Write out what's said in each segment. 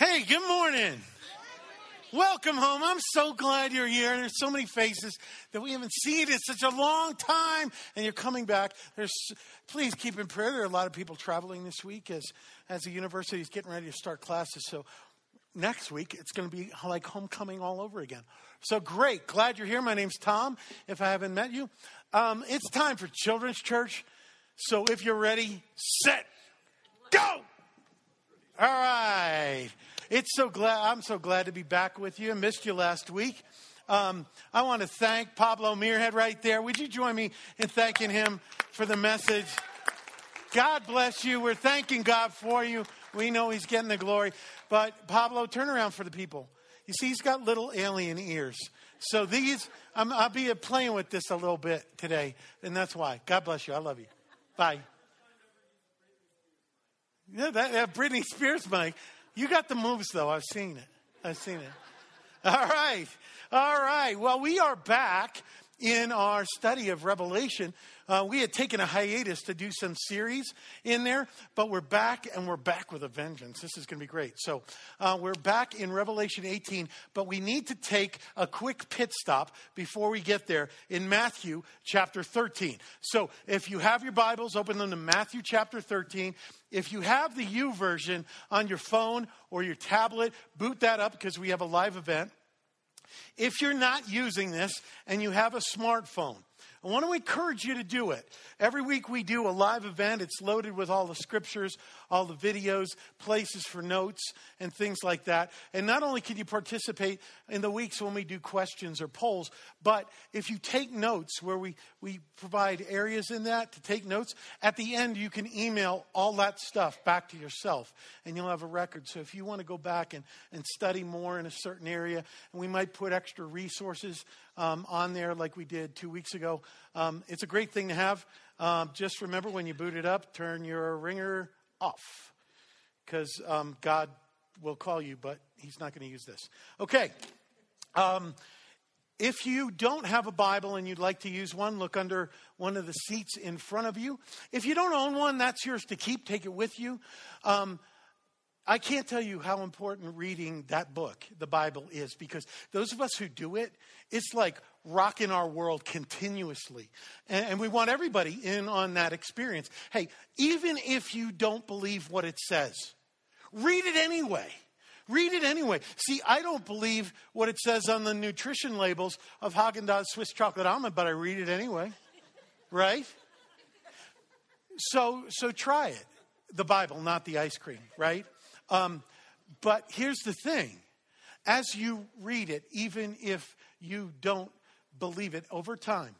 Hey, good morning. Welcome home. I'm so glad you're here. There's so many faces that we haven't seen in such a long time, and you're coming back. There's, please keep in prayer. There are a lot of people traveling this week as as the university is getting ready to start classes. So next week it's going to be like homecoming all over again. So great. Glad you're here. My name's Tom. If I haven't met you, um, it's time for Children's Church. So if you're ready, set, go. All right. It's so glad I'm so glad to be back with you. I missed you last week. Um, I want to thank Pablo Muirhead right there. Would you join me in thanking him for the message? God bless you. We're thanking God for you. We know He's getting the glory. But Pablo, turn around for the people. You see, he's got little alien ears. So these, i will be playing with this a little bit today, and that's why. God bless you. I love you. Bye. Yeah, that, that Britney Spears mic. You got the moves, though. I've seen it. I've seen it. All right. All right. Well, we are back in our study of Revelation. Uh, we had taken a hiatus to do some series in there, but we're back and we're back with a vengeance. This is going to be great. So uh, we're back in Revelation 18, but we need to take a quick pit stop before we get there in Matthew chapter 13. So if you have your Bibles, open them to Matthew chapter 13. If you have the U YouVersion on your phone or your tablet, boot that up because we have a live event. If you're not using this and you have a smartphone, I want to encourage you to do it. Every week we do a live event. It's loaded with all the scriptures, all the videos, places for notes, and things like that. And not only can you participate in the weeks when we do questions or polls, but if you take notes where we, we provide areas in that to take notes, at the end you can email all that stuff back to yourself and you'll have a record. So if you want to go back and, and study more in a certain area, and we might put extra resources um, on there like we did two weeks ago. Um, it's a great thing to have. Um, just remember when you boot it up, turn your ringer off because um, God will call you, but He's not going to use this. Okay. Um, if you don't have a Bible and you'd like to use one, look under one of the seats in front of you. If you don't own one, that's yours to keep. Take it with you. Um, I can't tell you how important reading that book, the Bible, is because those of us who do it, it's like rocking our world continuously. And, we want everybody in on that experience. Hey, even if you don't believe what it says, read it anyway. Read it anyway. See, I don't believe what it says on the nutrition labels of Haagen-Dazs Swiss chocolate almond, but I read it anyway. Right? So, so try it. The Bible, not the ice cream, right? Um, but here's the thing as you read it, even if you don't believe it, over time,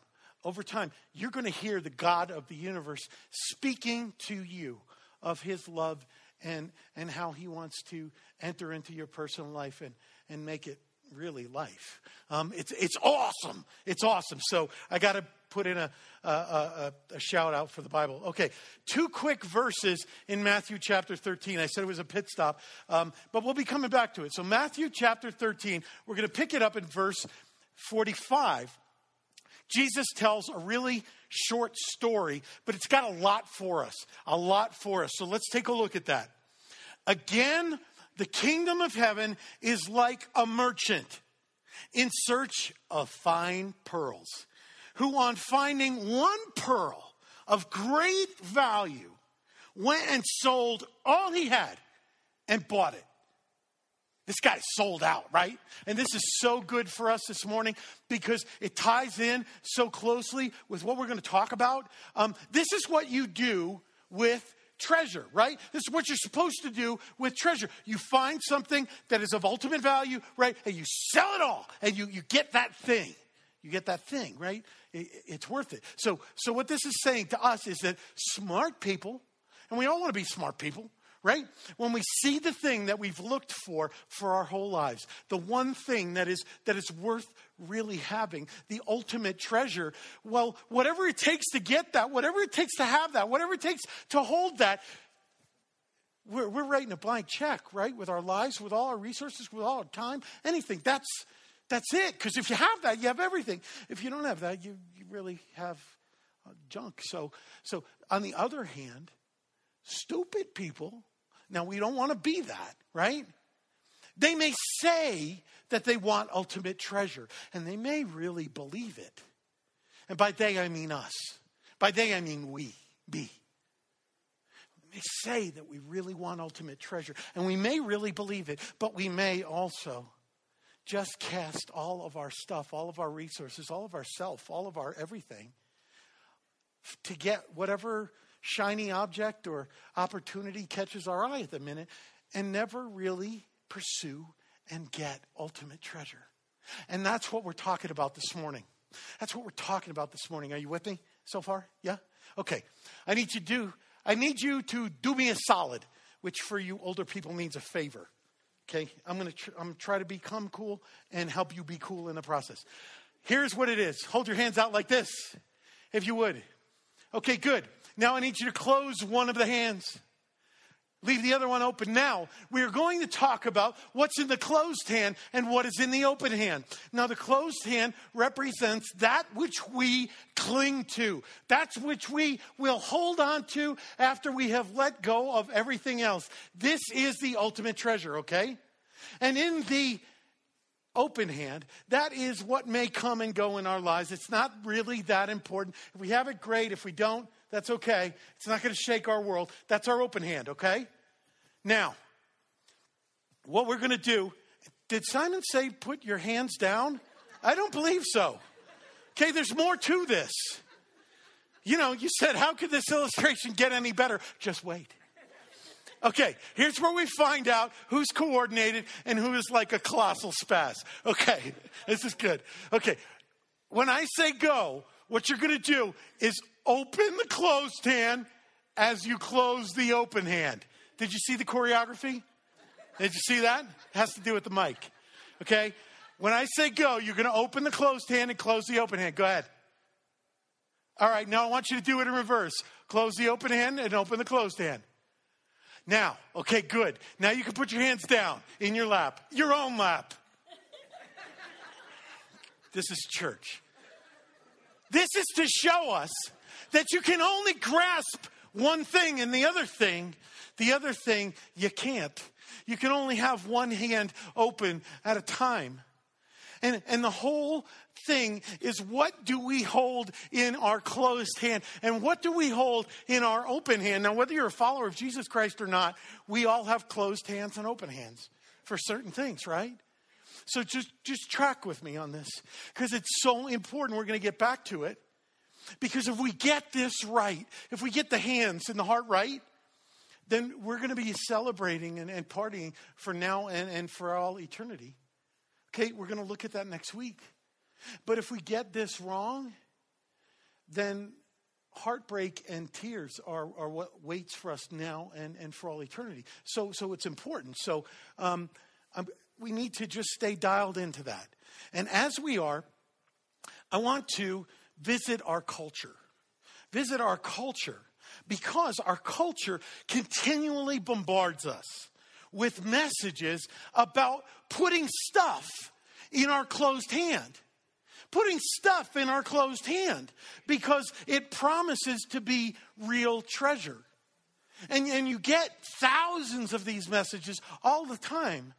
over time, you're going to hear the God of the universe speaking to you of his love and, and how he wants to enter into your personal life and, and make it really life. Um, it's, it's awesome. It's awesome. So I got to put in a, a, a, a, shout out for the Bible. Okay, two quick verses in Matthew chapter 13. I said it was a pit stop, um, but we'll be coming back to it. So, Matthew chapter 13, we're going to pick it up in verse 45. Jesus tells a really short story, but it's got a lot for us. A lot for us. So, let's take a look at that. Again, the kingdom of heaven is like a merchant in search of fine pearls who, on finding one pearl of great value, went and sold all he had and bought it. This guy sold out, right? And this is so good for us this morning because it ties in so closely with what we're going to talk about. Um, this is what you do with treasure, right? This is what you're supposed to do with treasure. You find something that is of ultimate value, right? And you sell it all and you, you get that thing. You get that thing, right? it's worth it. So, so what this is saying to us is that smart people, and we all want to be smart people, right? When we see the thing that we've looked for for our whole lives, the one thing that is that is worth really having, the ultimate treasure, well, whatever it takes to get that, whatever it takes to have that, whatever it takes to hold that, we're, we're writing a blank check, right? With our lives, with all our resources, with all our time, anything. That's that's it. Because if you have that, you have everything. If you don't have that, you, you really have uh, junk. So, so, on the other hand, stupid people, now we don't want to be that, right? They may say that they want ultimate treasure, and they may really believe it. And by they, I mean us. By they, I mean we. We may say that we really want ultimate treasure, and we may really believe it, but we may also just cast all of our stuff, all of our resources, all of our self, all of our everything to get whatever shiny object or opportunity catches our eye at the minute and never really pursue and get ultimate treasure. And that's what we're talking about this morning. That's what we're talking about this morning. Are you with me so far? Yeah? Okay. I need you to do I need you to do me a solid, which for you older people means a favor. Okay? I'm to tr- I'm try to become cool and help you be cool in the process. Here's what it is. Hold your hands out like this, if you would. Okay, good. Now I need you to close one of the hands. Leave the other one open. Now, we are going to talk about what's in the closed hand and what is in the open hand. Now, the closed hand represents that which we cling to, that's which we will hold on to after we have let go of everything else. This is the ultimate treasure, okay? And in the open hand, that is what may come and go in our lives. It's not really that important. If we have it, great. If we don't, that's okay. It's not going to shake our world. That's our open hand, okay? Now, what we're going to do, did Simon say put your hands down? I don't believe so. Okay, there's more to this. You know, you said, how could this illustration get any better? Just wait. Okay, here's where we find out who's coordinated and who is like a colossal spaz. Okay, this is good. Okay, when I say go, what you're going to do is open the closed hand as you close the open hand. Did you see the choreography? Did you see that? It has to do with the mic. Okay? When I say go, you're going to open the closed hand and close the open hand. Go ahead. All right, now I want you to do it in reverse. Close the open hand and open the closed hand. Now, okay, good. Now you can put your hands down in your lap, your own lap. This is church. This is to show us that you can only grasp one thing and the other thing, the other thing you can't. You can only have one hand open at a time. And, and the whole thing is what do we hold in our closed hand and what do we hold in our open hand? Now, whether you're a follower of Jesus Christ or not, we all have closed hands and open hands for certain things, right? So just, just track with me on this because it's so important. We're going to get back to it. Because if we get this right, if we get the hands and the heart right, then we're going to be celebrating and, and partying for now and, and for all eternity. Okay, we're going to look at that next week. But if we get this wrong, then heartbreak and tears are, are what waits for us now and, and for all eternity. So, so it's important. So um, we need to just stay dialed into that. And as we are, I want to visit our culture. Visit our culture because our culture continually bombards us with messages about putting stuff in our closed hand. Putting stuff in our closed hand because it promises to be real treasure. And, and you get thousands of these messages all the time.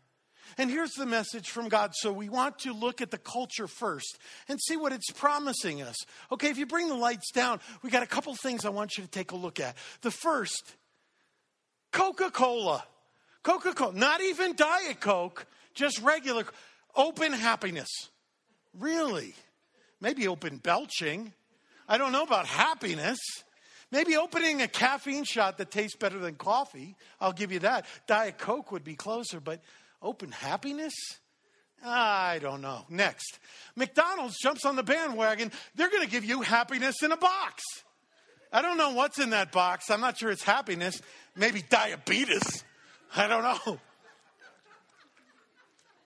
And here's the message from God. So we want to look at the culture first and see what it's promising us. Okay, if you bring the lights down, we got a couple things I want you to take a look at. The first, Coca Cola. Coca Cola, not even Diet Coke, just regular, open happiness. Really? Maybe open belching. I don't know about happiness. Maybe opening a caffeine shot that tastes better than coffee. I'll give you that. Diet Coke would be closer, but Open happiness? I don't know. Next, McDonald's jumps on the bandwagon. They're going to give you happiness in a box. I don't know what's in that box. I'm not sure it's happiness. Maybe diabetes. I don't know.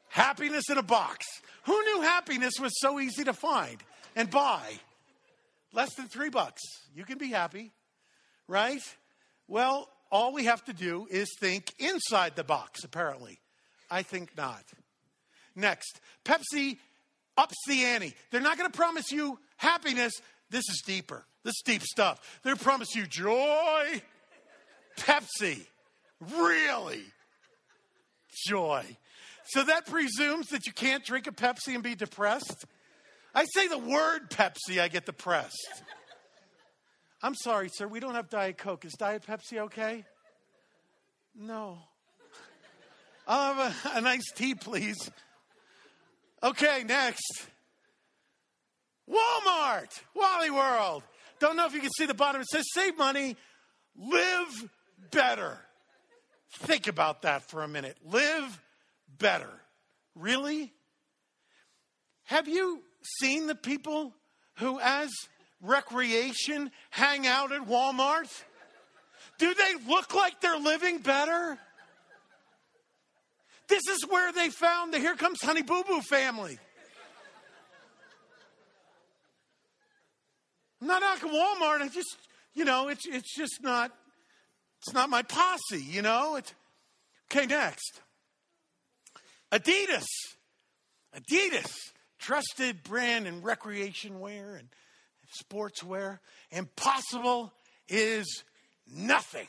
Happiness in a box. Who knew happiness was so easy to find and buy? Less than three bucks. You can be happy, right? Well, all we have to do is think inside the box, apparently. I think not. Next, Pepsi ups the ante. They're not going to promise you happiness. This is deeper. This is deep stuff. They promise you joy. Pepsi. Really? joy. So that presumes that you can't drink a Pepsi and be depressed. I say the word Pepsi, I get depressed. I'm sorry, sir, we don't have Diet Coke. Is Diet Pepsi okay? No. I'll have a, a nice tea, please. Okay, next. Walmart, Wally World. Don't know if you can see the bottom. It says save money, live better. Think about that for a minute. Live better. Really? Have you seen the people who, as recreation, hang out at Walmart? Do they look like they're living better? This is where they found the Here Comes Honey Boo Boo family. I'm not knocking Walmart. I just, you know, it's it's just not it's not my posse, you know. It's okay. Next, Adidas. Adidas, trusted brand in recreation wear and sportswear. Impossible is nothing.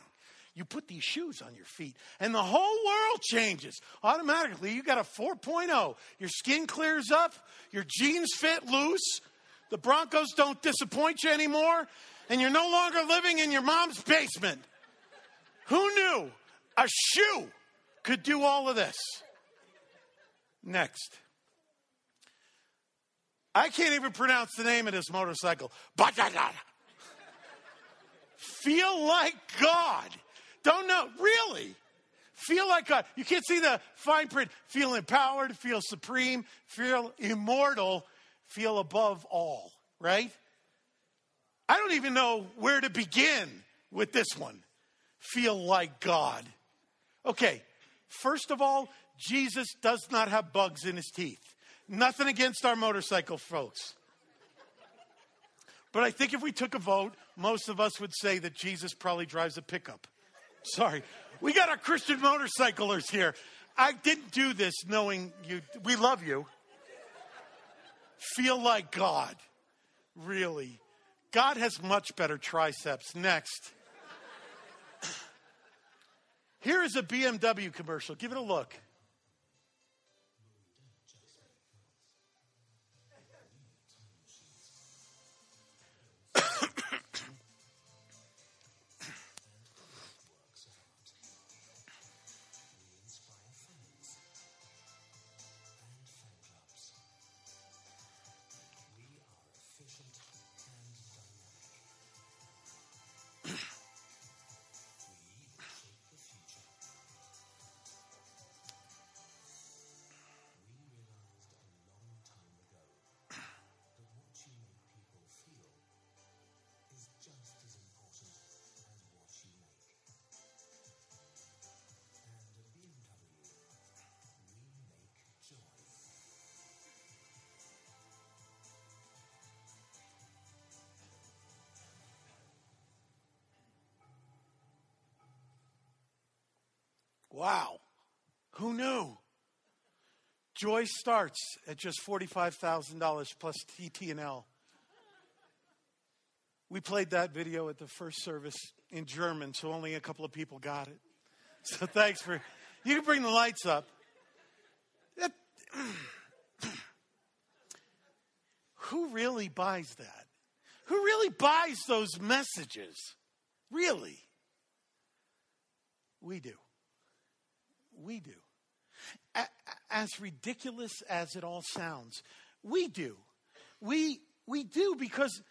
You put these shoes on your feet, and the whole world changes automatically. You got a 4.0. Your skin clears up, your jeans fit loose, the Broncos don't disappoint you anymore, and you're no longer living in your mom's basement. Who knew a shoe could do all of this? Next. I can't even pronounce the name of this motorcycle. Feel like God. Don't know. Really? Feel like God. You can't see the fine print. Feel empowered, feel supreme, feel immortal, feel above all, right? I don't even know where to begin with this one. Feel like God. Okay, first of all, Jesus does not have bugs in his teeth. Nothing against our motorcycle folks. But I think if we took a vote, most of us would say that Jesus probably drives a pickup. Sorry. We got our Christian motorcyclers here. I didn't do this knowing you. We love you. Feel like God. Really. God has much better triceps. Next. Here is a BMW commercial. Give it a look. Wow. Who knew? Joy starts at just $45,000 plus TT&L. We played that video at the first service in German, so only a couple of people got it. So thanks for. You can bring the lights up. Who really buys that? Who really buys those messages? Really? We do we do. As ridiculous as it all sounds, we do. We, we do because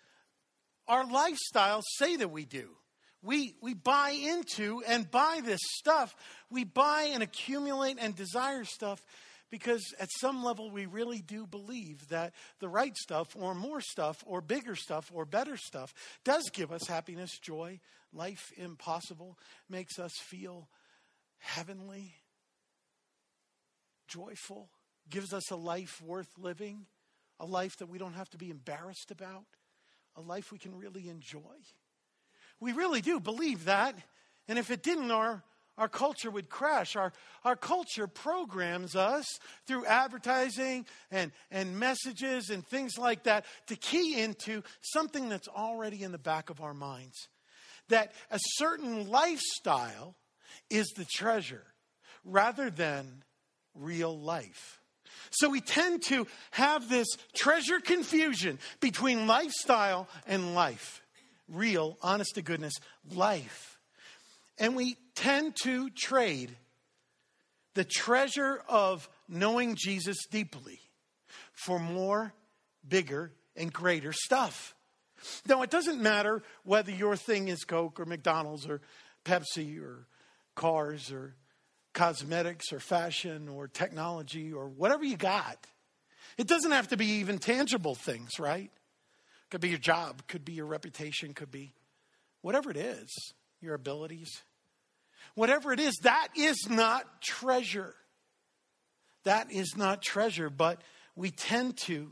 our lifestyles say that we do. We, we buy into and buy this stuff. We buy and accumulate and desire stuff because at some level we really do believe that the right stuff or more stuff or bigger stuff or better stuff does give us happiness, joy, life impossible, makes us feel heavenly joyful, gives us a life worth living, a life that we don't have to be embarrassed about, a life we can really enjoy. We really do believe that. And if it didn't, our, our culture would crash. Our, our culture programs us through advertising and, and messages and things like that to key into something that's already in the back of our minds. That a certain lifestyle is the treasure rather than real life. So we tend to have this treasure confusion between lifestyle and life. Real, honest to goodness, life. And we tend to trade the treasure of knowing Jesus deeply for more, bigger, and greater stuff. Now, it doesn't matter whether your thing is Coke or McDonald's or Pepsi or cars or cosmetics or fashion or technology or whatever you got. It doesn't have to be even tangible things, right? Could be your job, could be your reputation, could be whatever it is, your abilities. Whatever it is, that is not treasure. That is not treasure, but we tend to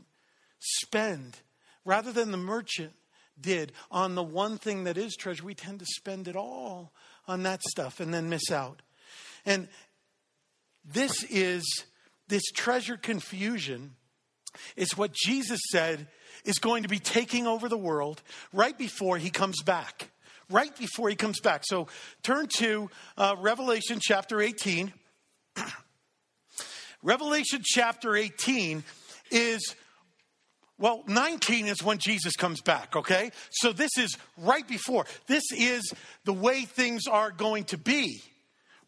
spend, rather than the merchant did on the one thing that is treasure, we tend to spend it all on that stuff and then miss out. And this is this treasure confusion is what Jesus said is going to be taking over the world right before he comes back. Right before he comes back. So turn to uh, Revelation chapter 18. Revelation chapter 18 is well, 19 is when Jesus comes back, okay? So this is right before. This is the way things are going to be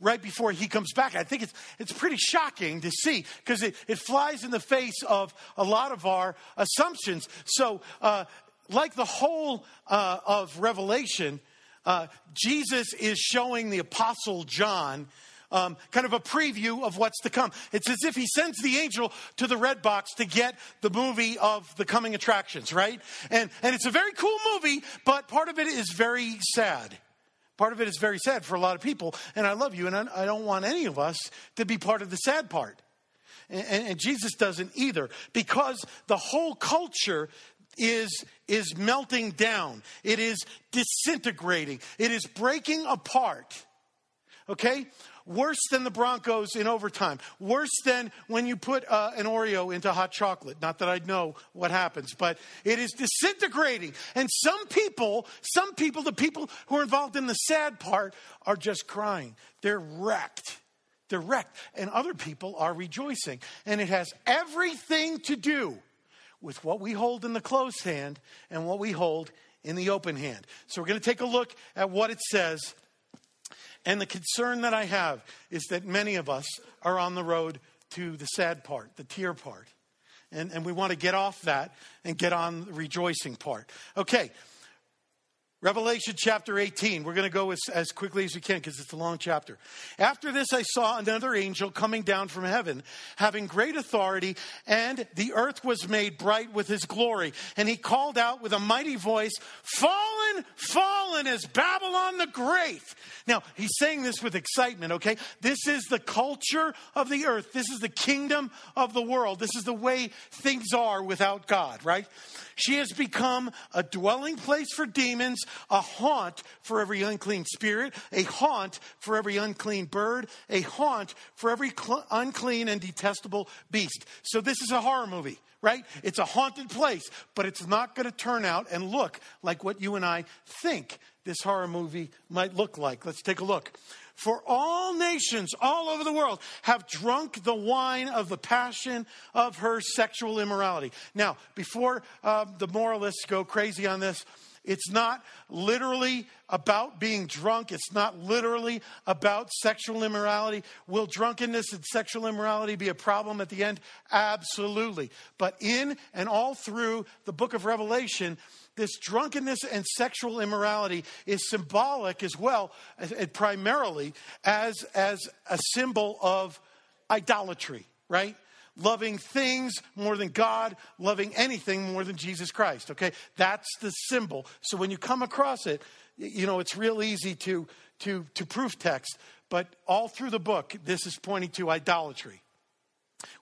right before he comes back. I think it's, it's pretty shocking to see because it, it flies in the face of a lot of our assumptions. So, uh, like the whole uh, of Revelation, uh, Jesus is showing the Apostle John um, kind of a preview of what's to come. It's as if he sends the angel to the red box to get the movie of the coming attractions, right? And, and it's a very cool movie, but part of it is very sad. Part of it is very sad for a lot of people. And I love you, and I, don't want any of us to be part of the sad part. And, and, and Jesus doesn't either, because the whole culture is, is melting down. It is disintegrating. It is breaking apart. Okay? Worse than the Broncos in overtime, worse than when you put uh, an Oreo into hot chocolate. Not that I know what happens, but it is disintegrating. And some people, some people, the people who are involved in the sad part, are just crying. They're wrecked. They're wrecked. And other people are rejoicing. And it has everything to do with what we hold in the closed hand and what we hold in the open hand. So we're going to take a look at what it says and the concern that I have is that many of us are on the road to the sad part, the tear part. And, and we want to get off that and get on the rejoicing part. Okay, Revelation chapter 18. We're going to go as, as quickly as we can because it's a long chapter. After this, I saw another angel coming down from heaven, having great authority, and the earth was made bright with his glory. And he called out with a mighty voice, Fallen, fallen is Babylon the Great. Now, he's saying this with excitement, okay? This is the culture of the earth. This is the kingdom of the world. This is the way things are without God, right? She has become a dwelling place for demons, a haunt for every unclean spirit, a haunt for every unclean bird, a haunt for every cl- unclean and detestable beast. So this is a horror movie right? It's a haunted place, but it's not going to turn out and look like what you and I think this horror movie might look like. Let's take a look. For all nations all over the world have drunk the wine of the passion of her sexual immorality. Now, before uh, the moralists go crazy on this, it's not literally about being drunk. It's not literally about sexual immorality. Will drunkenness and sexual immorality be a problem at the end? Absolutely. But in and all through the book of Revelation, this drunkenness and sexual immorality is symbolic as well, primarily as, as a symbol of idolatry, right? Loving things more than God, loving anything more than Jesus Christ, okay? That's the symbol. So when you come across it, you know, it's real easy to, to, to proof text, but all through the book, this is pointing to idolatry.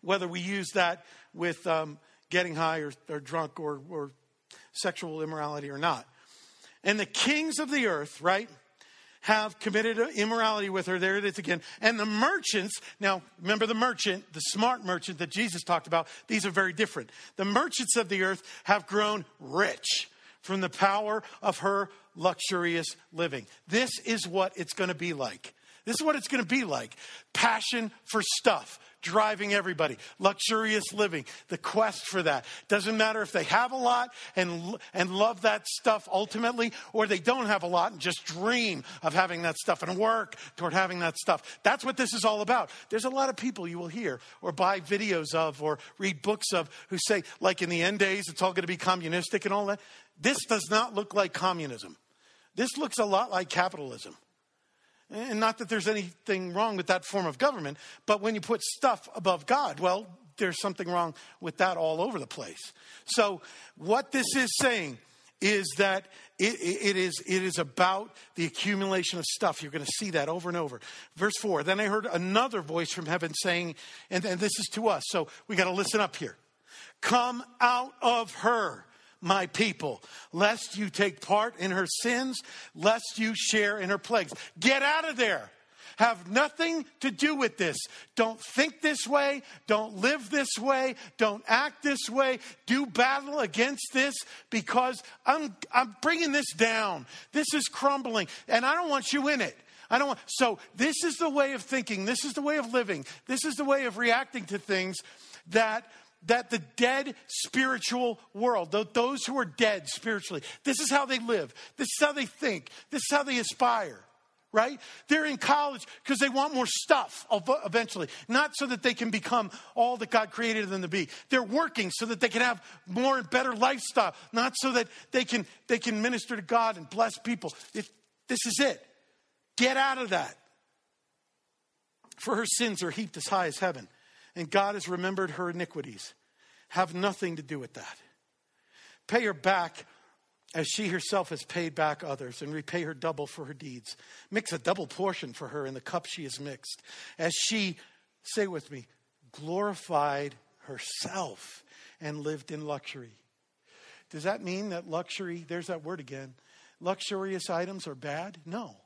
Whether we use that with um, getting high or, or drunk or, or sexual immorality or not. And the kings of the earth, right, have committed immorality with her. There it is again. And the merchants, now remember the merchant, the smart merchant that Jesus talked about, these are very different. The merchants of the earth have grown rich from the power of her luxurious living. This is what it's going to be like. This is what it's going to be like passion for stuff, driving everybody. Luxurious living, the quest for that. Doesn't matter if they have a lot and, and love that stuff ultimately, or they don't have a lot and just dream of having that stuff and work toward having that stuff. That's what this is all about. There's a lot of people you will hear or buy videos of or read books of who say, like in the end days, it's all going to be communistic and all that. This does not look like communism. This looks a lot like capitalism. And not that there's anything wrong with that form of government, but when you put stuff above God, well, there's something wrong with that all over the place. So, what this is saying is that it, it, is, it is about the accumulation of stuff. You're going to see that over and over. Verse 4 Then I heard another voice from heaven saying, and, and this is to us, so we got to listen up here Come out of her my people, lest you take part in her sins, lest you share in her plagues. Get out of there. Have nothing to do with this. Don't think this way. Don't live this way. Don't act this way. Do battle against this because I'm, I'm bringing this down. This is crumbling, and I don't want you in it. I don't want, so this is the way of thinking. This is the way of living. This is the way of reacting to things that that the dead spiritual world, those who are dead spiritually, this is how they live. This is how they think. This is how they aspire, right? They're in college because they want more stuff eventually, not so that they can become all that God created them to be. They're working so that they can have more and better lifestyle, not so that they can, they can minister to God and bless people. It, this is it. Get out of that. For her sins are heaped as high as heaven and God has remembered her iniquities. Have nothing to do with that. Pay her back as she herself has paid back others, and repay her double for her deeds. Mix a double portion for her in the cup she has mixed. As she, say with me, glorified herself and lived in luxury. Does that mean that luxury, there's that word again, luxurious items are bad? No.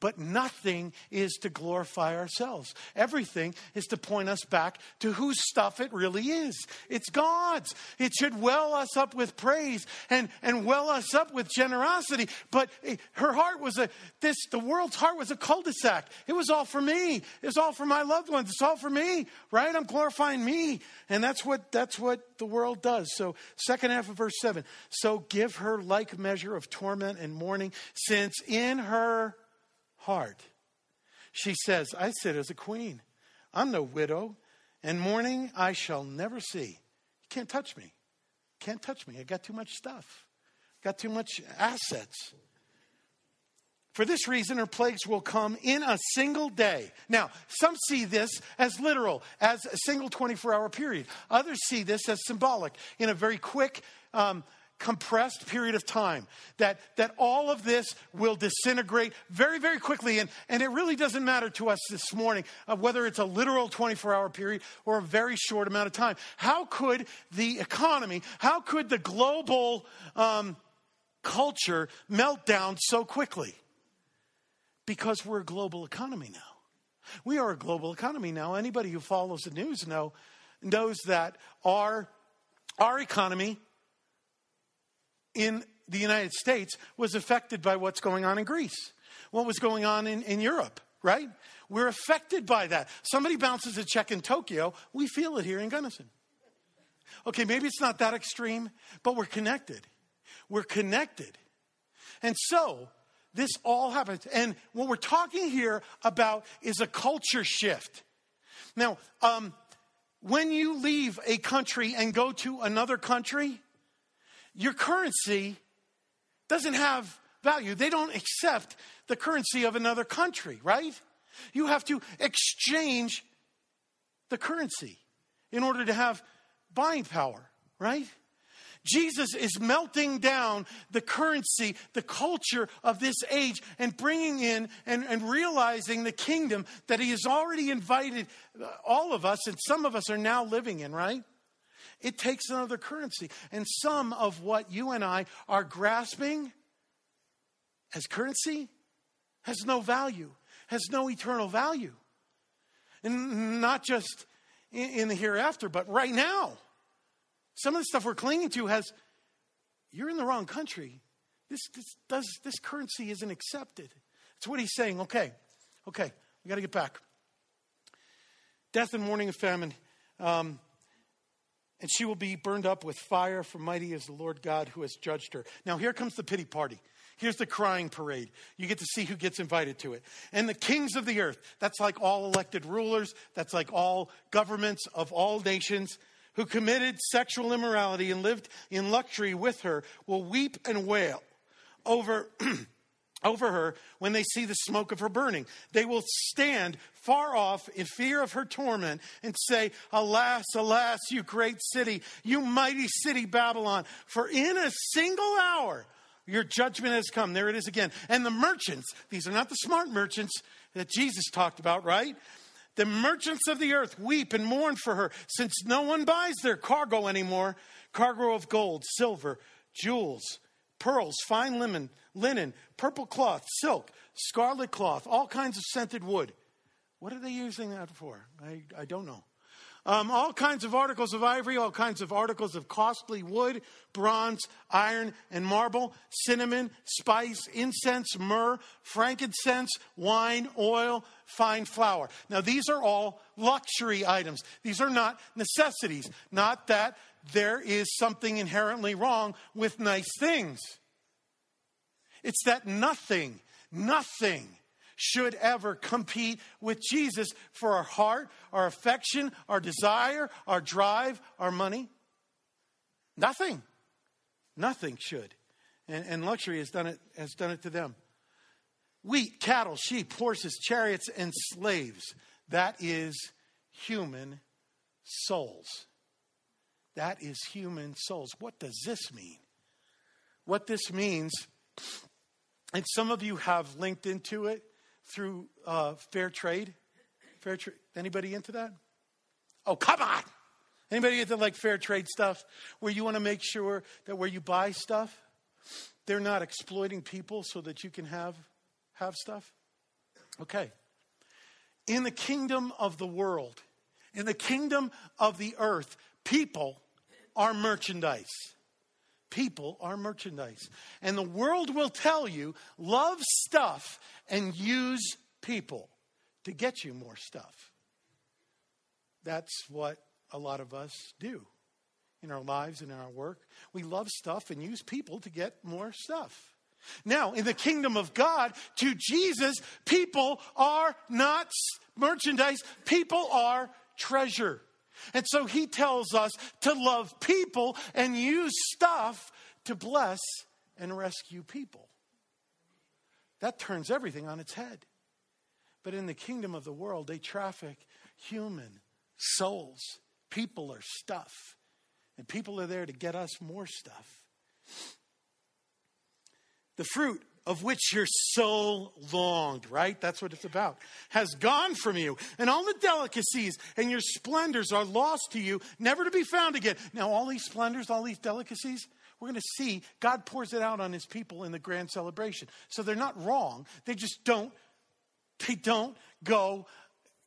But nothing is to glorify ourselves. Everything is to point us back to whose stuff it really is. It's God's. It should well us up with praise and, and well us up with generosity. But her heart was a, this, the world's heart was a cul-de-sac. It was all for me. It was all for my loved ones. It's all for me, right? I'm glorifying me. And that's what, that's what the world does. So second half of verse seven. So give her like measure of torment and mourning since in her heart. She says, I sit as a queen. I'm no widow, and mourning I shall never see. You can't touch me. Can't touch me. I got too much stuff. Got too much assets. For this reason, her plagues will come in a single day. Now, some see this as literal, as a single 24 hour period. Others see this as symbolic, in a very quick, um, compressed period of time that, that all of this will disintegrate very, very quickly. And, and it really doesn't matter to us this morning whether it's a literal 24 hour period or a very short amount of time. How could the economy, how could the global um, culture melt down so quickly? Because we're a global economy now. We are a global economy now. Anybody who follows the news know, knows that our, our economy in the United States was affected by what's going on in Greece, what was going on in, in Europe, right? We're affected by that. Somebody bounces a check in Tokyo, we feel it here in Gunnison. Okay, maybe it's not that extreme, but we're connected. We're connected. And so, this all happens. And what we're talking here about is a culture shift. Now, um, when you leave a country and go to another country, your currency doesn't have value. They don't accept the currency of another country, right? You have to exchange the currency in order to have buying power, right? Jesus is melting down the currency, the culture of this age, and bringing in and, and, realizing the kingdom that he has already invited all of us, and some of us are now living in, right? It takes another currency. And some of what you and I are grasping as currency has no value, has no eternal value. And not just in the hereafter, but right now. Some of the stuff we're clinging to has, you're in the wrong country. This, this, does, this currency isn't accepted. That's what he's saying. Okay, okay, we got to get back. death and mourning and famine. Um, and she will be burned up with fire, for mighty is the Lord God who has judged her. Now, here comes the pity party. Here's the crying parade. You get to see who gets invited to it. And the kings of the earth, that's like all elected rulers, that's like all governments of all nations who committed sexual immorality and lived in luxury with her, will weep and wail over. over her when they see the smoke of her burning. They will stand far off in fear of her torment and say, Alas, alas, you great city, you mighty city Babylon, for in a single hour your judgment has come. There it is again. And the merchants, these are not the smart merchants that Jesus talked about, right? The merchants of the earth weep and mourn for her since no one buys their cargo anymore cargo of gold, silver, jewels, pearls, fine linen, linen, purple cloth, silk, scarlet cloth, all kinds of scented wood. What are they using that for? I, I don't know. Um, all kinds of articles of ivory, all kinds of articles of costly wood, bronze, iron, and marble, cinnamon, spice, incense, myrrh, frankincense, wine, oil, fine flour. Now, these are all luxury items. These are not necessities. Not that there is something inherently wrong with nice things. It's that nothing, nothing should ever compete with Jesus for our heart, our affection, our desire, our drive, our money. Nothing. Nothing should. And, and luxury has done, it, has done it to them. Wheat, cattle, sheep, horses, chariots, and slaves. That is human souls. That is human souls. What does this mean? What this means, and some of you have linked into it, through uh, fair trade? Fair trade. Anybody into that? Oh, come on. Anybody into like fair trade stuff where you want to make sure that where you buy stuff, they're not exploiting people so that you can have have stuff? Okay. In the kingdom of the world, in the kingdom of the earth, people are merchandise. People are merchandise. And the world will tell you love stuff and use people to get you more stuff. That's what a lot of us do in our lives and in our work. We love stuff and use people to get more stuff. Now, in the kingdom of God, to Jesus, people are not merchandise, people are treasure. And so he tells us to love people and use stuff to bless and rescue people. That turns everything on its head. But in the kingdom of the world, they traffic human souls. People are stuff. And people are there to get us more stuff. The fruit of which your soul longed, right? That's what it's about, has gone from you. And all the delicacies and your splendors are lost to you, never to be found again. Now, all these splendors, all these delicacies, we're going to see God pours it out on his people in the grand celebration. So they're not wrong. They just don't, they don't go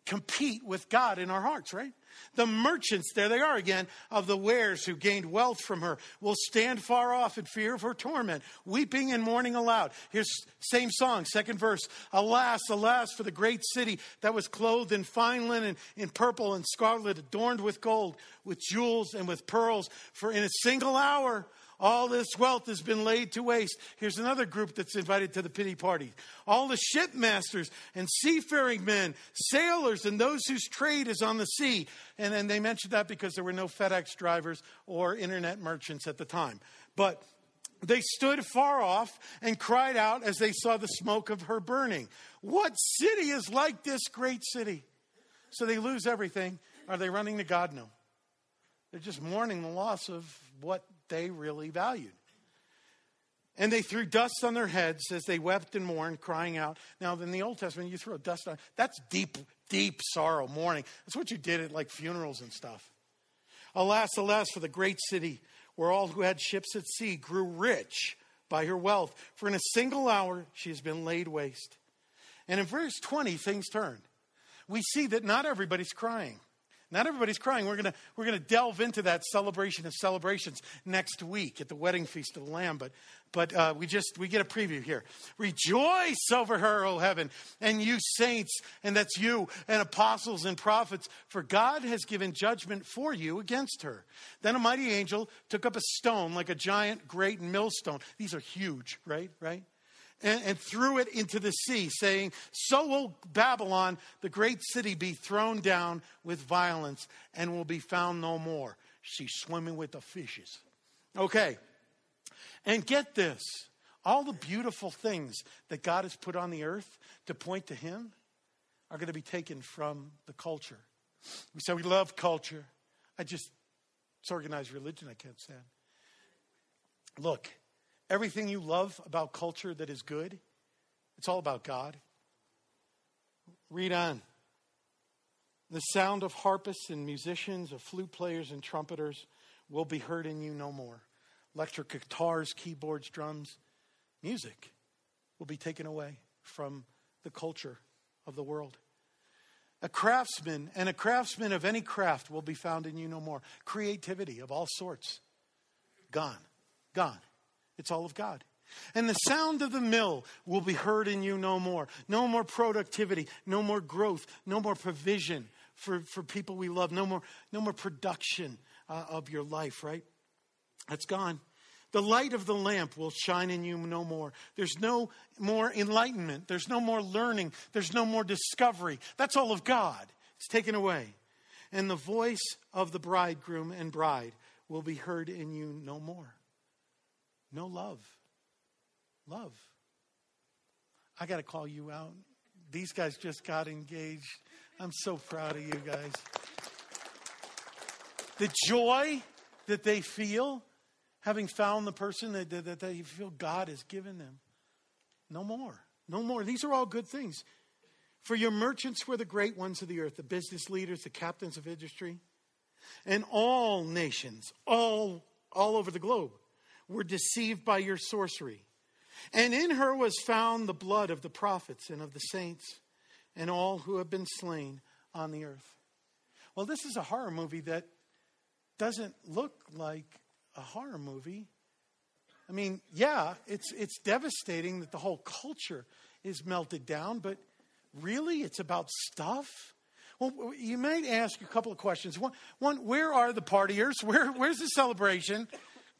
compete with God in our hearts, right? The merchants, there they are again, of the wares who gained wealth from her will stand far off in fear of her torment, weeping and mourning aloud. Here's same song, second verse. Alas, alas, for the great city that was clothed in fine linen, in purple and scarlet, adorned with gold, with jewels and with pearls. For in a single hour all this wealth has been laid to waste. Here's another group that's invited to the pity party. All the shipmasters and seafaring men, sailors, and those whose trade is on the sea. And then they mentioned that because there were no FedEx drivers or internet merchants at the time. But they stood far off and cried out as they saw the smoke of her burning. What city is like this great city? So they lose everything. Are they running to God? No. They're just mourning the loss of what they really valued. And they threw dust on their heads as they wept and mourned, crying out. Now, in the Old Testament, you throw dust on, that's deep, deep sorrow, mourning. That's what you did at like funerals and stuff. Alas, alas, for the great city where all who had ships at sea grew rich by her wealth. For in a single hour she has been laid waste. And in verse 20, things turn. We see that not everybody's crying. Not everybody's crying. We're going to we're gonna delve into that celebration of celebrations next week at the wedding feast of the Lamb. But, but uh, we just we get a preview here. Rejoice over her, O heaven, and you saints, and that's you, and apostles and prophets, for God has given judgment for you against her. Then a mighty angel took up a stone like a giant great millstone. These are huge, right? Right? And, and threw it into the sea, saying, So will Babylon, the great city, be thrown down with violence and will be found no more. She's swimming with the fishes. Okay. And get this all the beautiful things that God has put on the earth to point to Him are going to be taken from the culture. We say we love culture. I just, it's organized religion I can't stand. Look, Everything you love about culture that is good, it's all about God. Read on. The sound of harpists and musicians, of flute players and trumpeters will be heard in you no more. Electric guitars, keyboards, drums, music will be taken away from the culture of the world. A craftsman and a craftsman of any craft will be found in you no more. Creativity of all sorts, gone, gone. It's all of God. And the sound of the mill will be heard in you no more. No more productivity, no more growth, no more provision for, for people we love, no more, no more production uh, of your life, right? That's gone. The light of the lamp will shine in you no more. There's no more enlightenment. There's no more learning. There's no more discovery. That's all of God. It's taken away. And the voice of the bridegroom and bride will be heard in you no more. No love. Love. I got to call you out. These guys just got engaged. I'm so proud of you guys. The joy that they feel having found the person that, that, that they feel God has given them. No more. No more. These are all good things. For your merchants were the great ones of the earth, the business leaders, the captains of industry, and all nations, all, all over the globe were deceived by your sorcery. And in her was found the blood of the prophets and of the saints and all who have been slain on the earth. Well, this is a horror movie that doesn't look like a horror movie. I mean, yeah, it's, it's devastating that the whole culture is melted down, but really, it's about stuff? Well, you might ask a couple of questions. One, one where are the partiers? Where, where's the celebration?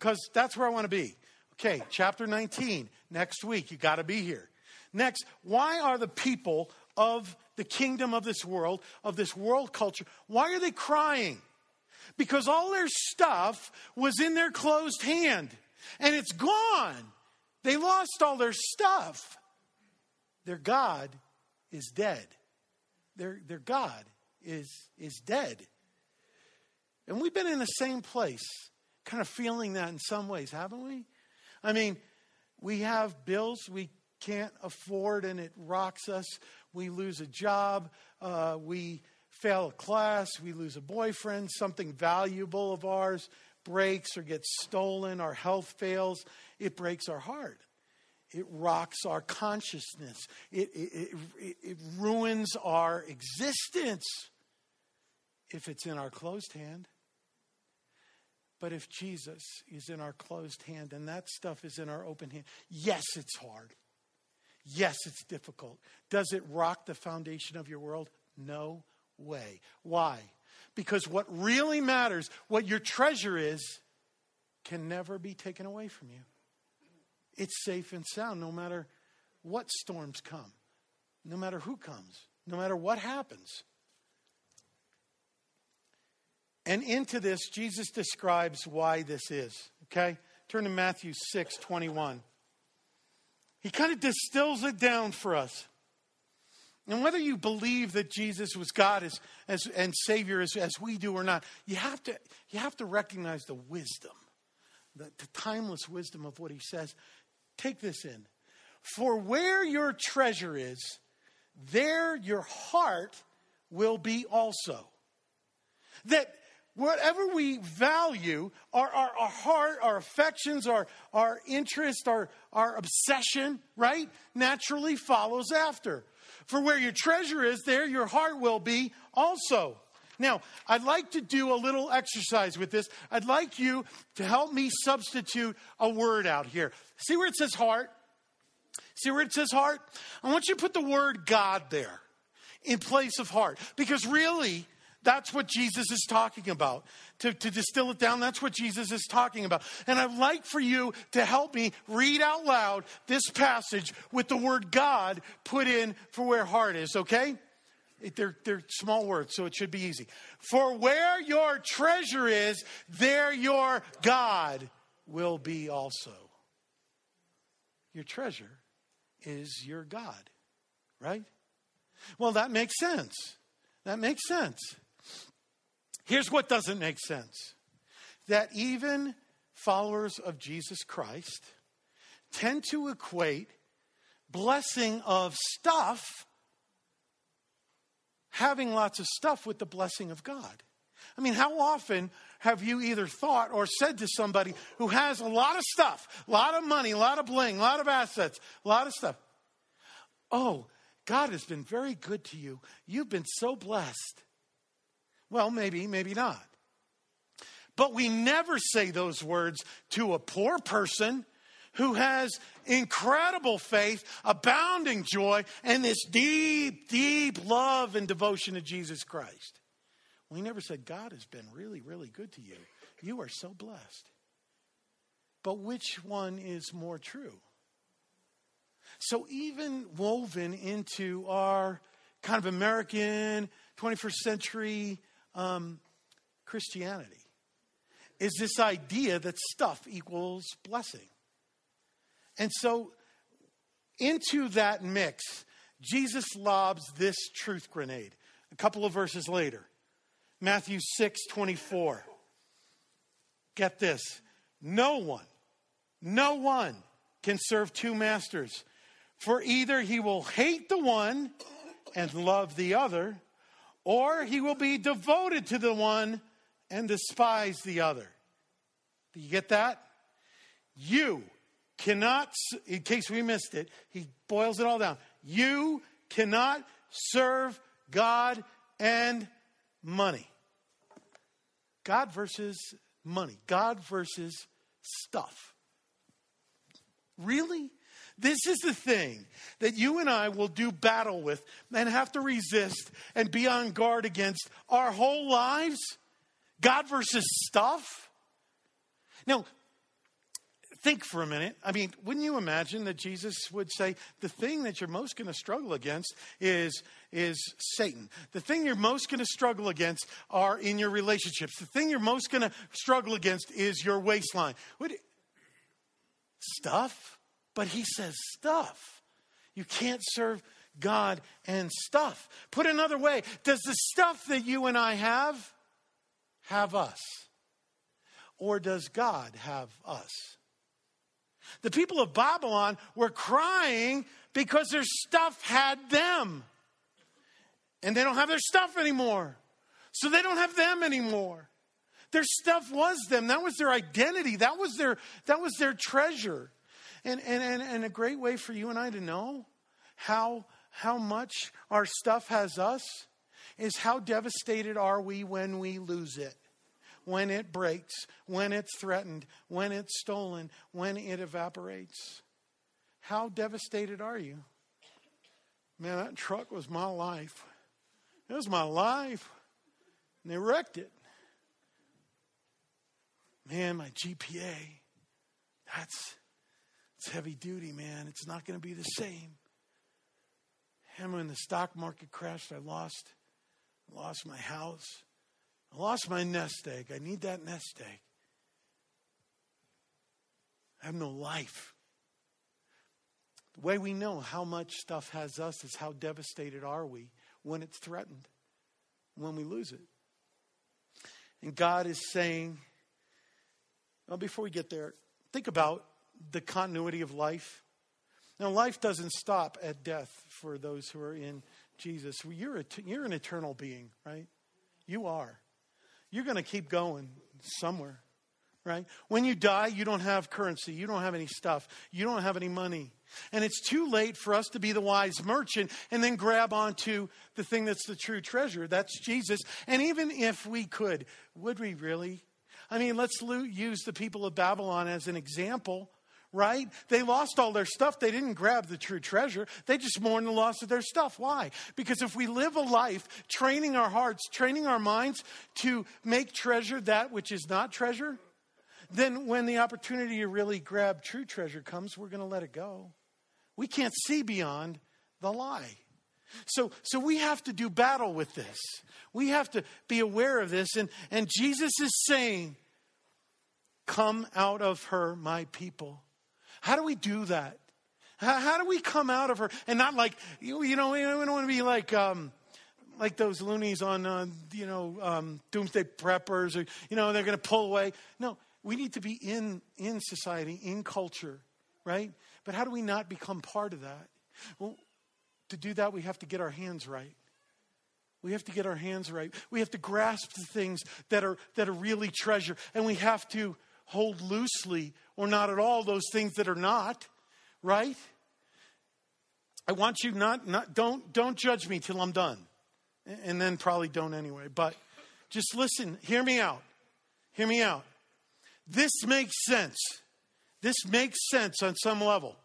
Because that's where I want to be. Okay, chapter 19, next week. You got to be here. Next, why are the people of the kingdom of this world, of this world culture, why are they crying? Because all their stuff was in their closed hand and it's gone. They lost all their stuff. Their God is dead. Their, their God is, is dead. And we've been in the same place kind of feeling that in some ways, haven't we? I mean, we have bills we can't afford and it rocks us. We lose a job. Uh, we fail a class. We lose a boyfriend. Something valuable of ours breaks or gets stolen. Our health fails. It breaks our heart. It rocks our consciousness. It, it, it, it ruins our existence if it's in our closed hand. But if Jesus is in our closed hand and that stuff is in our open hand, yes, it's hard. Yes, it's difficult. Does it rock the foundation of your world? No way. Why? Because what really matters, what your treasure is, can never be taken away from you. It's safe and sound no matter what storms come, no matter who comes, no matter what happens. And into this, Jesus describes why this is. Okay? Turn to Matthew 6 21. He kind of distills it down for us. And whether you believe that Jesus was God as, as, and Savior as, as we do or not, you have to, you have to recognize the wisdom, the, the timeless wisdom of what he says. Take this in. For where your treasure is, there your heart will be also. That whatever we value, our, our, our, heart, our affections, our, our interest, our, our obsession, right, naturally follows after. For where your treasure is, there your heart will be also. Now, I'd like to do a little exercise with this. I'd like you to help me substitute a word out here. See where it says heart? See where it says heart? I want you to put the word God there in place of heart. Because really, that's what Jesus is talking about. To, to distill it down, that's what Jesus is talking about. And I'd like for you to help me read out loud this passage with the word God put in for where heart is, okay? They're, they're small words, so it should be easy. For where your treasure is, there your God will be also. Your treasure is your God, right? Well, that makes sense. That makes sense. Here's what doesn't make sense that even followers of Jesus Christ tend to equate blessing of stuff, having lots of stuff, with the blessing of God. I mean, how often have you either thought or said to somebody who has a lot of stuff, a lot of money, a lot of bling, a lot of assets, a lot of stuff? Oh, God has been very good to you. You've been so blessed. Well, maybe, maybe not. But we never say those words to a poor person who has incredible faith, abounding joy, and this deep, deep love and devotion to Jesus Christ. We never said, God has been really, really good to you. You are so blessed. But which one is more true? So, even woven into our kind of American 21st century um, Christianity is this idea that stuff equals blessing. And so, into that mix, Jesus lobs this truth grenade. A couple of verses later, Matthew 6 24. Get this no one, no one can serve two masters. For either he will hate the one and love the other, or he will be devoted to the one and despise the other. Do you get that? You cannot, in case we missed it, he boils it all down. You cannot serve God and money. God versus money. God versus stuff. Really? This is the thing that you and I will do battle with and have to resist and be on guard against our whole lives. God versus stuff. Now, think for a minute. I mean, wouldn't you imagine that Jesus would say the thing that you're most going to struggle against is is Satan. The thing you're most going to struggle against are in your relationships. The thing you're most going to struggle against is your waistline. Would stuff? But he says stuff. You can't serve God and stuff. Put another way, does the stuff that you and I have have us? Or does God have us? The people of Babylon were crying because their stuff had them. And they don't have their stuff anymore. So they don't have them anymore. Their stuff was them. That was their identity. That was their, that was their treasure. And, and, and, and a great way for you and I to know how, how much our stuff has us is how devastated are we when we lose it, when it breaks, when it's threatened, when it's stolen, when it evaporates. How devastated are you? Man, that truck was my life. It was my life. And they wrecked it. Man, my GPA. That's it's heavy duty, man. It's not going to be the same. And when the stock market crashed, I lost, lost my house. I lost my nest egg. I need that nest egg. I have no life. The way we know how much stuff has us is how devastated are we when it's threatened, when we lose it. And God is saying, well, before we get there, think about the continuity of life. Now, life doesn't stop at death for those who are in Jesus. You're, a, you're an eternal being, right? You are. You're going to keep going somewhere. right? When you die, you don't have currency, you don't have any stuff, you don't have any money. And it's too late for us to be the wise merchant and then grab onto the thing that's the true treasure. That's Jesus. And even if we could, would we really? I mean, let's use the people of Babylon as an example right? They lost all their stuff. They didn't grab the true treasure. They just mourned the loss of their stuff. Why? Because if we live a life training our hearts, training our minds to make treasure that which is not treasure, then when the opportunity to really grab true treasure comes, we're going to let it go. We can't see beyond the lie. So, so we have to do battle with this. We have to be aware of this. And, and Jesus is saying, Come out of her, my people. How do we do that? How, how do we come out of her and not like, you, you know, we don't want to be like, um, like those loonies on, uh, you know, um, doomsday preppers or, you know, they're going to pull away. No, we need to be in, in society, in culture, right? But how do we not become part of that? Well, to do that, we have to get our hands right. We have to get our hands right. We have to grasp the things that are, that are really treasure. And we have to hold loosely or not at all those things that are not, right? I want you not, not don't, don't judge me till I'm done. And then probably don't anyway. But just listen, hear me out. Hear me out. This makes sense. This makes sense on some level.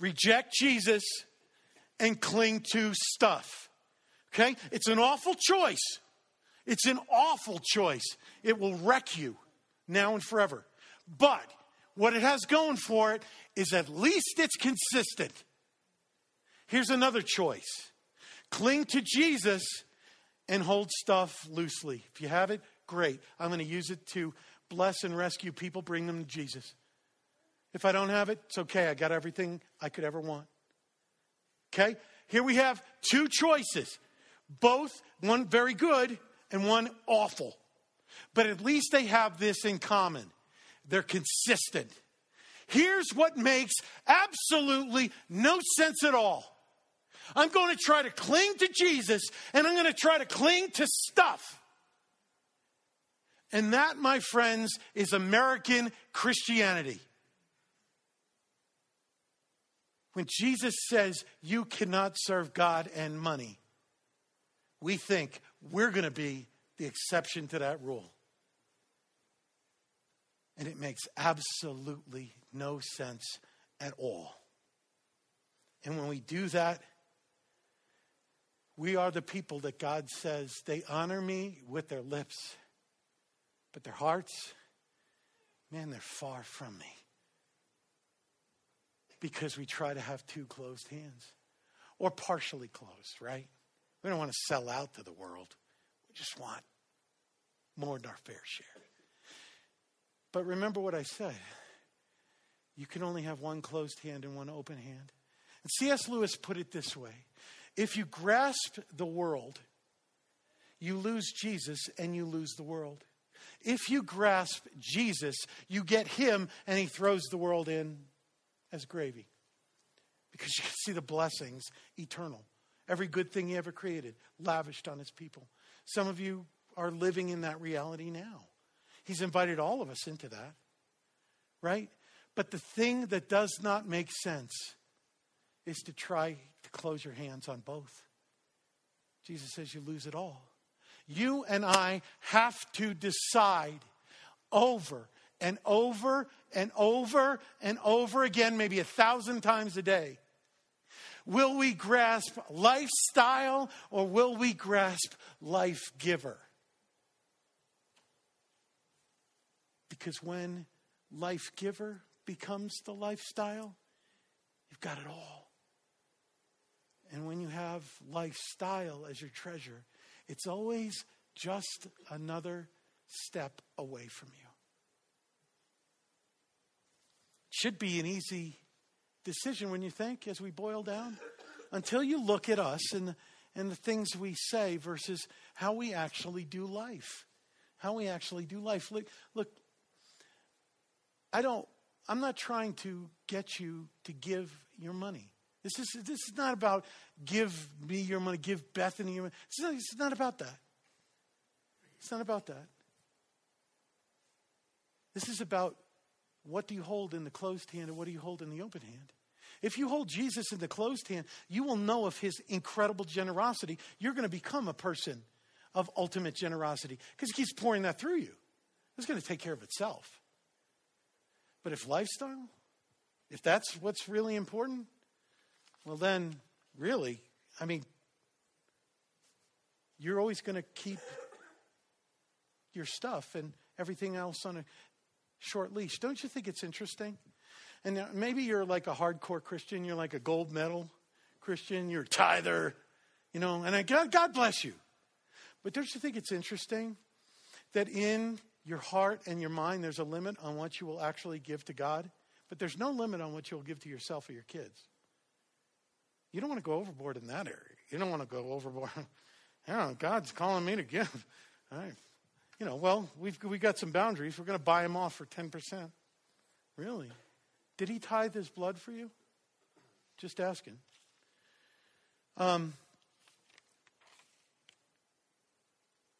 Reject Jesus and cling to stuff. Okay? It's an awful choice. It's an awful choice. It will wreck you now and forever. But what it has going for it is at least it's consistent. Here's another choice cling to Jesus and hold stuff loosely. If you have it, great. I'm going to use it to bless and rescue people, bring them to Jesus. If I don't have it, it's okay. I got everything I could ever want. Okay? Here we have two choices both one very good and one awful. But at least they have this in common they're consistent. Here's what makes absolutely no sense at all. I'm going to try to cling to Jesus and I'm going to try to cling to stuff. And that, my friends, is American Christianity. When Jesus says you cannot serve God and money, we think we're going to be the exception to that rule. And it makes absolutely no sense at all. And when we do that, we are the people that God says they honor me with their lips, but their hearts, man, they're far from me. Because we try to have two closed hands or partially closed, right? We don't want to sell out to the world. Just want more than our fair share. But remember what I said. You can only have one closed hand and one open hand. And C.S. Lewis put it this way if you grasp the world, you lose Jesus and you lose the world. If you grasp Jesus, you get him and he throws the world in as gravy. Because you can see the blessings eternal. Every good thing he ever created, lavished on his people. Some of you are living in that reality now. He's invited all of us into that, right? But the thing that does not make sense is to try to close your hands on both. Jesus says you lose it all. You and I have to decide over and over and over and over again, maybe a thousand times a day. Will we grasp lifestyle or will we grasp life giver? Because when life giver becomes the lifestyle, you've got it all. And when you have lifestyle as your treasure, it's always just another step away from you. It Should be an easy decision when you think, as we boil down, until you look at us and, and the things we say versus how we actually do life. How we actually do life. Look, look I don't, I'm not trying to get you to give your money. This is, this is not about give me your money, give Bethany your money. It's not, it's not about that. It's not about that. This is about what do you hold in the closed hand and what do you hold in the open hand? If you hold Jesus in the closed hand, you will know of his incredible generosity. You're going to become a person of ultimate generosity because he keeps pouring that through you. It's going to take care of itself. But if lifestyle, if that's what's really important, well, then really, I mean, you're always going to keep your stuff and everything else on a short leash. Don't you think it's interesting? And maybe you're like a hardcore Christian, you're like a gold medal Christian, you're a tither, you know, and I, God, God bless you. But don't you think it's interesting that in your heart and your mind there's a limit on what you will actually give to God, but there's no limit on what you'll give to yourself or your kids? You don't want to go overboard in that area. You don't want to go overboard. know, God's calling me to give. Right. You know, well, we've we got some boundaries. We're going to buy him off for 10%. Really? Did he tithe his blood for you? Just asking. Um,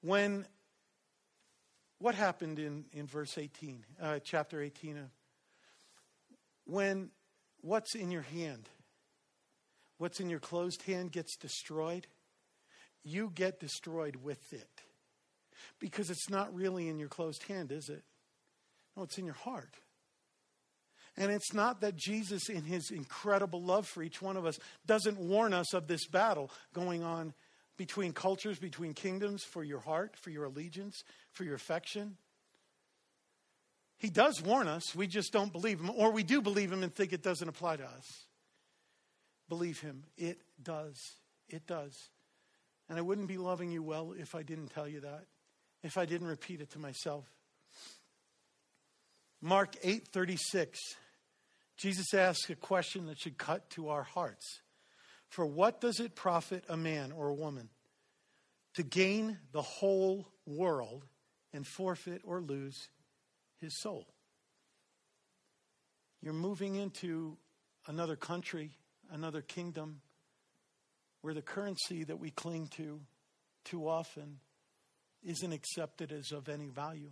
when what happened in, in verse 18 uh, chapter 18 uh, when what's in your hand what's in your closed hand gets destroyed you get destroyed with it because it's not really in your closed hand is it no it's in your heart and it's not that Jesus, in his incredible love for each one of us, doesn't warn us of this battle going on between cultures, between kingdoms, for your heart, for your allegiance, for your affection. He does warn us. We just don't believe him, or we do believe him and think it doesn't apply to us. Believe him. It does. It does. And I wouldn't be loving you well if I didn't tell you that, if I didn't repeat it to myself. Mark 8:36. Jesus asks a question that should cut to our hearts. For what does it profit a man or a woman to gain the whole world and forfeit or lose his soul? You're moving into another country, another kingdom, where the currency that we cling to too often isn't accepted as of any value.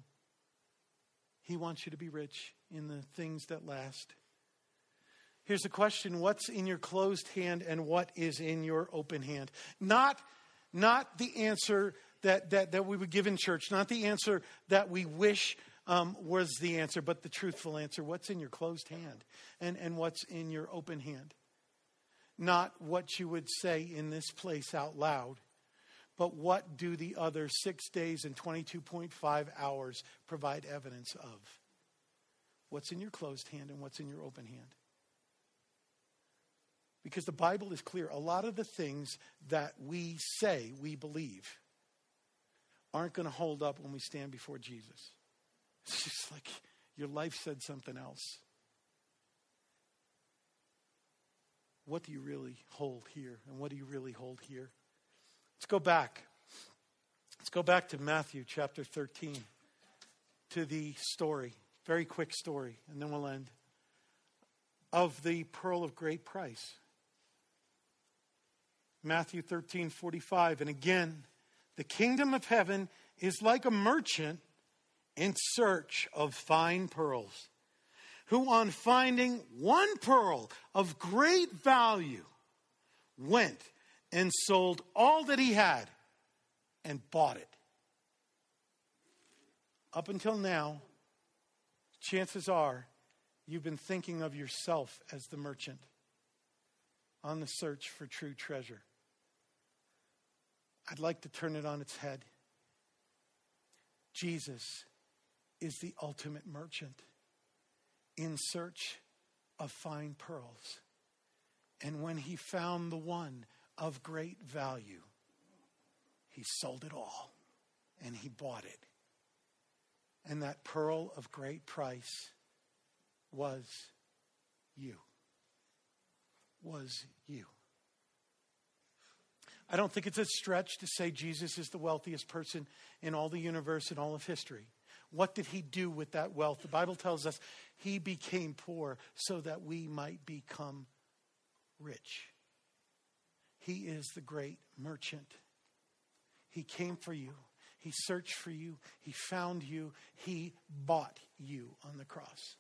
He wants you to be rich in the things that last. Here's the question What's in your closed hand and what is in your open hand? Not, not the answer that, that, that we would give in church, not the answer that we wish um, was the answer, but the truthful answer. What's in your closed hand and, and what's in your open hand? Not what you would say in this place out loud, but what do the other six days and 22.5 hours provide evidence of? What's in your closed hand and what's in your open hand? Because the Bible is clear. A lot of the things that we say we believe aren't going to hold up when we stand before Jesus. It's just like your life said something else. What do you really hold here? And what do you really hold here? Let's go back. Let's go back to Matthew chapter 13 to the story. Very quick story, and then we'll end. Of the pearl of great price. Matthew 13, 45. And again, the kingdom of heaven is like a merchant in search of fine pearls, who, on finding one pearl of great value, went and sold all that he had and bought it. Up until now, chances are you've been thinking of yourself as the merchant on the search for true treasure. I'd like to turn it on its head. Jesus is the ultimate merchant in search of fine pearls. And when he found the one of great value, he sold it all and he bought it. And that pearl of great price was you. Was you. I don't think it's a stretch to say Jesus is the wealthiest person in all the universe and all of history. What did he do with that wealth? The Bible tells us he became poor so that we might become rich. He is the great merchant. He came for you. He searched for you. He found you. He bought you on the cross.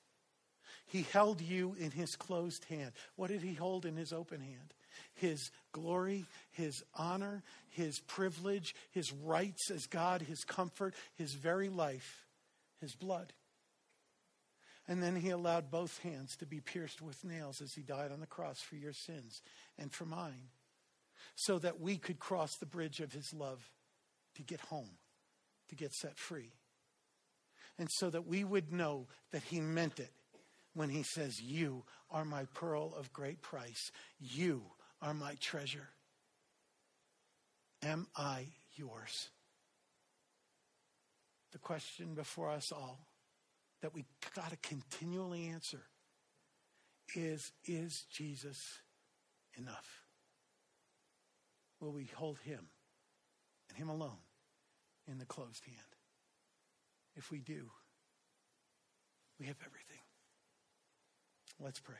He held you in his closed hand. What did he hold in his open hand? His glory, his honor, his privilege, his rights as God, his comfort, his very life, his blood. And then he allowed both hands to be pierced with nails as he died on the cross for your sins and for mine, so that we could cross the bridge of his love to get home, to get set free. And so that we would know that he meant it when he says, You are my pearl of great price. You are my treasure. Am I yours? The question before us all that we got to continually answer is Is Jesus enough? Will we hold him and him alone in the closed hand? If we do, we have everything. Let's pray.